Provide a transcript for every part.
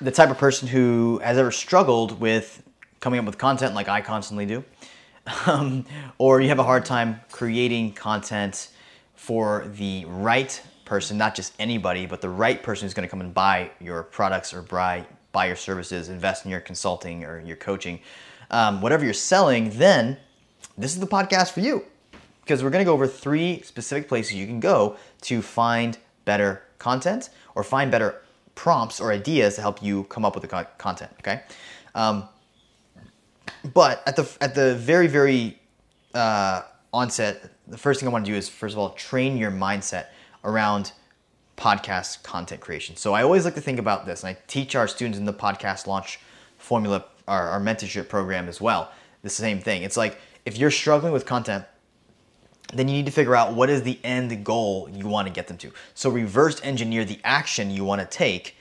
the type of person who has ever struggled with coming up with content like I constantly do, um, or you have a hard time creating content for the right person, not just anybody, but the right person who's going to come and buy your products or buy buy your services, invest in your consulting or your coaching, um, whatever you're selling, then this is the podcast for you. Because we're going to go over three specific places you can go to find better content or find better prompts or ideas to help you come up with the co- content. Okay, um, but at the at the very very uh, onset, the first thing I want to do is first of all train your mindset around podcast content creation. So I always like to think about this, and I teach our students in the podcast launch formula, our, our mentorship program as well. The same thing. It's like if you're struggling with content, then you need to figure out what is the end goal you want to get them to. So reverse engineer the action you want to take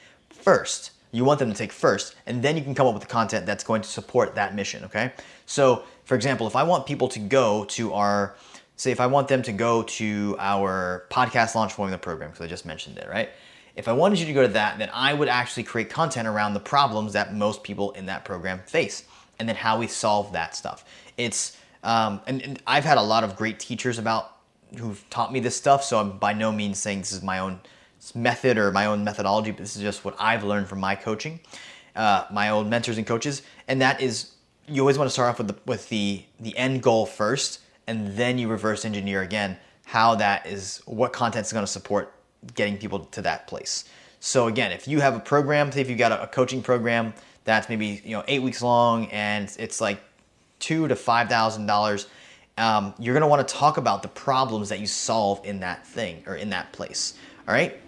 first. You want them to take first, and then you can come up with the content that's going to support that mission, okay? So, for example, if I want people to go to our say if I want them to go to our podcast launch formula program, because I just mentioned it, right? If I wanted you to go to that, then I would actually create content around the problems that most people in that program face and then how we solve that stuff. It's, um, and, and I've had a lot of great teachers about who've taught me this stuff, so I'm by no means saying this is my own method or my own methodology, but this is just what I've learned from my coaching, uh, my own mentors and coaches, and that is you always want to start off with the with the the end goal first and then you reverse engineer again how that is what content is going to support getting people to that place. So again if you have a program say if you've got a, coaching program that's maybe you know eight weeks long and it's like two to five thousand um, dollars you're going to want to talk about the problems that you solve in that thing or in that place all right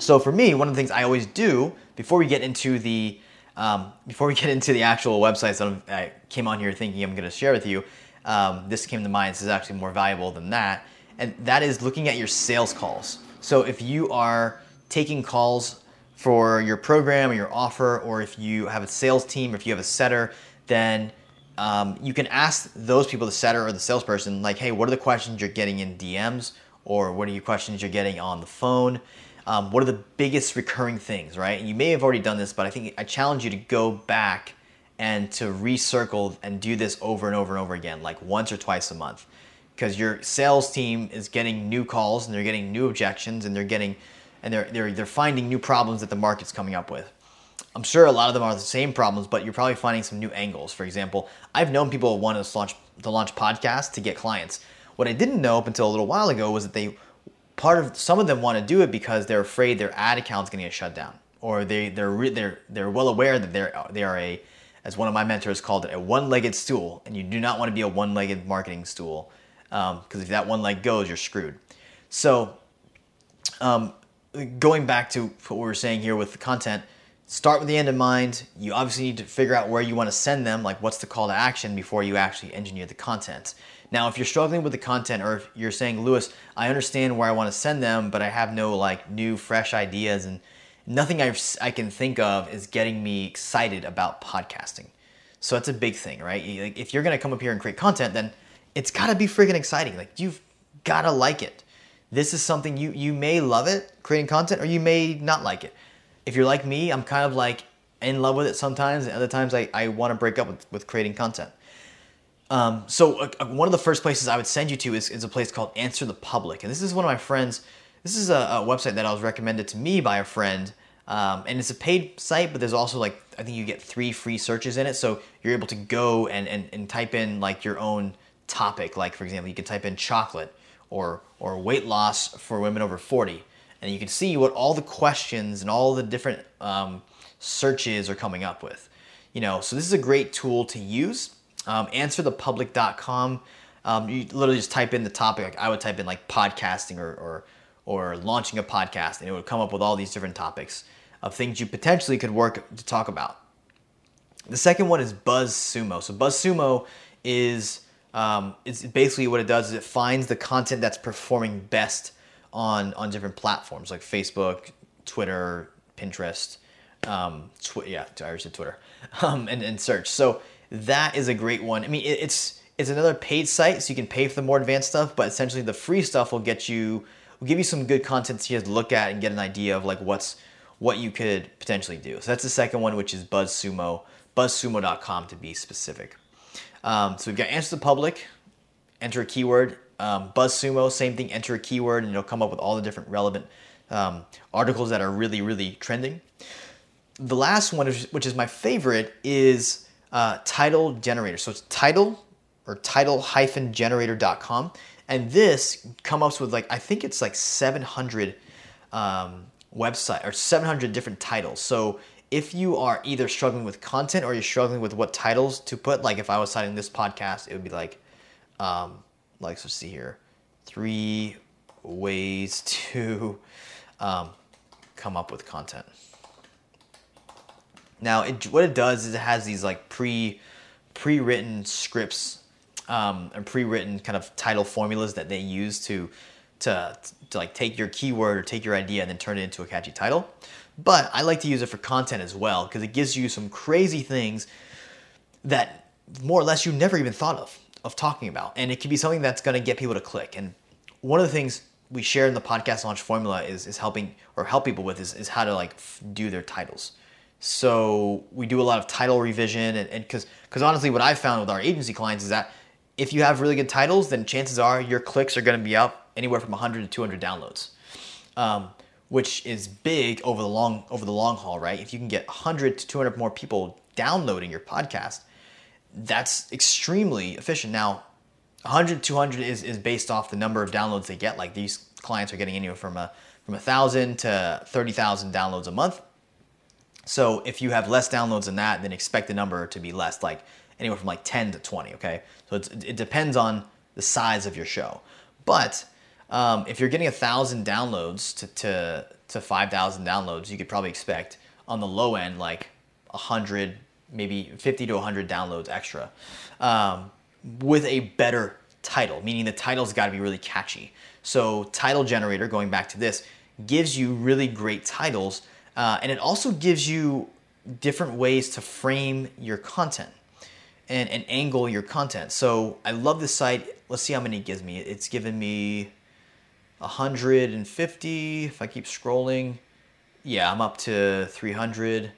so for me one of the things i always do before we get into the um, before we get into the actual websites that i came on here thinking i'm going to share with you um, this came to mind. This is actually more valuable than that. And that is looking at your sales calls. So if you are taking calls for your program or your offer, or if you have a sales team, or if you have a setter, then um, you can ask those people, the setter or the salesperson, like, hey, what are the questions you're getting in DMs? Or what are your questions you're getting on the phone? Um, what are the biggest recurring things, right? And you may have already done this, but I think I challenge you to go back and to recircle and do this over and over and over again, like once or twice a month. Because your sales team is getting new calls and they're getting new objections and they're getting and they're, they're, they're finding new problems that the market's coming up with. I'm sure a lot of them are the same problems, but you're probably finding some new angles. For example, I've known people want to launch to launch podcasts to get clients. What I didn't know up until a little while ago was that they part of some of them want to do it because they're afraid their ad account's going to get shut down, or they they're they're they're well aware that they're they are a as one of my mentors called it, a one-legged stool, and you do not want to be a one-legged marketing stool because um, if that one leg goes, you're screwed. So, um, going back to what we were saying here with the content, start with the end in mind. You obviously need to figure out where you want to send them, like what's the call to action before you actually engineer the content. Now, if you're struggling with the content, or if you're saying, Luis, I understand where I want to send them, but I have no like new, fresh ideas and nothing I've, I can think of is getting me excited about podcasting. So that's a big thing, right? Like, if you're gonna come up here and create content, then it's gotta be freaking exciting. Like you've gotta like it. This is something you you may love it creating content, or you may not like it. If you're like me, I'm kind of like in love with it sometimes, and other times I, I want to break up with, with creating content. Um, so uh, uh, one of the first places I would send you to is, is a place called Answer the Public, and this is one of my friends. This is a, a website that I was recommended to me by a friend, um, and it's a paid site, but there's also like I think you get three free searches in it, so you're able to go and, and, and type in like your own topic. Like for example, you can type in chocolate or or weight loss for women over 40, and you can see what all the questions and all the different um, searches are coming up with. You know, so this is a great tool to use. Um, answerthepublic.com. Um, you literally just type in the topic. Like I would type in like podcasting or, or or launching a podcast, and it would come up with all these different topics of things you potentially could work to talk about. The second one is BuzzSumo. So BuzzSumo is um, it's basically what it does is it finds the content that's performing best on on different platforms like Facebook, Twitter, Pinterest, um, tw- yeah, I already said Twitter, um, and, and search. So that is a great one. I mean, it, it's it's another paid site, so you can pay for the more advanced stuff, but essentially the free stuff will get you will give you some good content to look at and get an idea of like what's what you could potentially do. So that's the second one, which is BuzzSumo, BuzzSumo.com to be specific. Um, so we've got Answer the Public, enter a keyword. Um, BuzzSumo, same thing, enter a keyword, and it'll come up with all the different relevant um, articles that are really, really trending. The last one, which is my favorite, is uh, Title Generator. So it's title or title-generator.com. And this comes up with like, I think it's like 700 um, website or 700 different titles. So if you are either struggling with content or you're struggling with what titles to put, like if I was citing this podcast, it would be like, um, like let's see here, three ways to um, come up with content. Now, it, what it does is it has these like pre pre-written scripts um, and pre-written kind of title formulas that they use to to to like take your keyword or take your idea and then turn it into a catchy title. But I like to use it for content as well because it gives you some crazy things that more or less you never even thought of of talking about, and it can be something that's going to get people to click. And one of the things we share in the podcast launch formula is is helping or help people with is, is how to like f- do their titles. So we do a lot of title revision, and because because honestly, what I found with our agency clients is that if you have really good titles, then chances are your clicks are going to be up anywhere from 100 to 200 downloads, um, which is big over the long over the long haul, right? If you can get 100 to 200 more people downloading your podcast, that's extremely efficient. Now, 100 200 is, is based off the number of downloads they get. Like these clients are getting anywhere from a from a thousand to 30,000 downloads a month. So if you have less downloads than that, then expect the number to be less, like anywhere from like 10 to 20. Okay, so it depends on the size of your show. But um, if you're getting a thousand downloads to to, to 5,000 downloads, you could probably expect on the low end like 100, maybe 50 to 100 downloads extra, um, with a better title. Meaning the title's got to be really catchy. So title generator, going back to this, gives you really great titles uh, and it also gives you different ways to frame your content and, and angle your content. So I love this site. Let's see how many it gives me. It's given me 150. If I keep scrolling, yeah, I'm up to 300.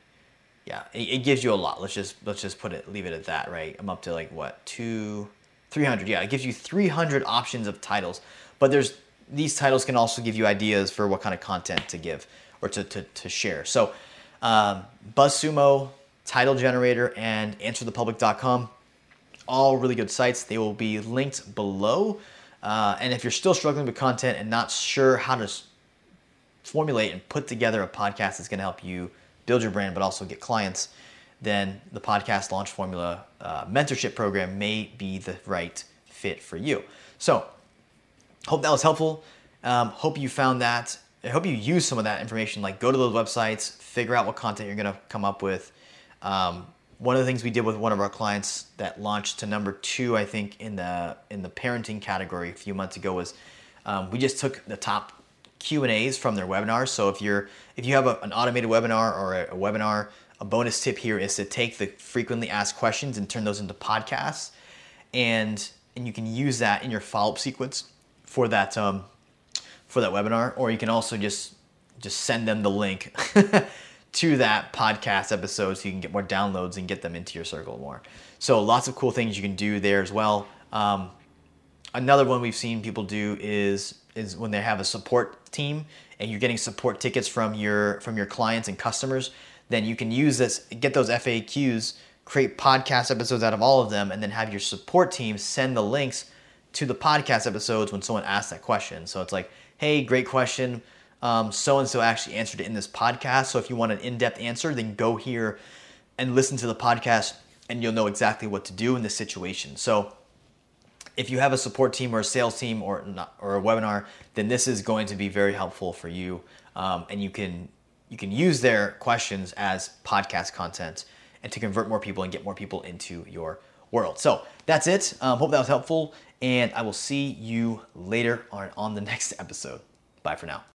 Yeah, it, it gives you a lot. Let's just let's just put it leave it at that, right? I'm up to like what two, 300. Yeah, it gives you 300 options of titles. But there's these titles can also give you ideas for what kind of content to give or to, to, to share. So, um, BuzzSumo, Title Generator, and AnswerThePublic.com, all really good sites. They will be linked below. Uh, and if you're still struggling with content and not sure how to formulate and put together a podcast that's going to help you build your brand but also get clients, then the podcast launch formula uh, mentorship program may be the right fit for you. So, hope that was helpful. Um, hope you found that I hope you use some of that information. Like go to those websites, figure out what content you're gonna come up with. Um, one of the things we did with one of our clients that launched to number two, I think, in the in the parenting category a few months ago was um, we just took the top Q and A's from their webinars. So if you're if you have a, an automated webinar or a, a webinar a bonus tip here is to take the frequently asked questions and turn those into podcasts, and and you can use that in your follow up sequence for that um, for that webinar, or you can also just just send them the link to that podcast episode so you can get more downloads and get them into your circle more. So lots of cool things you can do there as well. Um, another one we've seen people do is is when they have a support team and you're getting support tickets from your from your clients and customers then you can use this get those faqs create podcast episodes out of all of them and then have your support team send the links to the podcast episodes when someone asks that question so it's like hey great question. So and so actually answered it in this podcast. So if you want an in-depth answer then go here and listen to the podcast and you'll know exactly what to do in this situation. So if you have a support team or a sales team or not, or a webinar, then this is going to be very helpful for you, um, and you can you can use their questions as podcast content and to convert more people and get more people into your world. So that's it. Um, hope that was helpful, and I will see you later on on the next episode. Bye for now.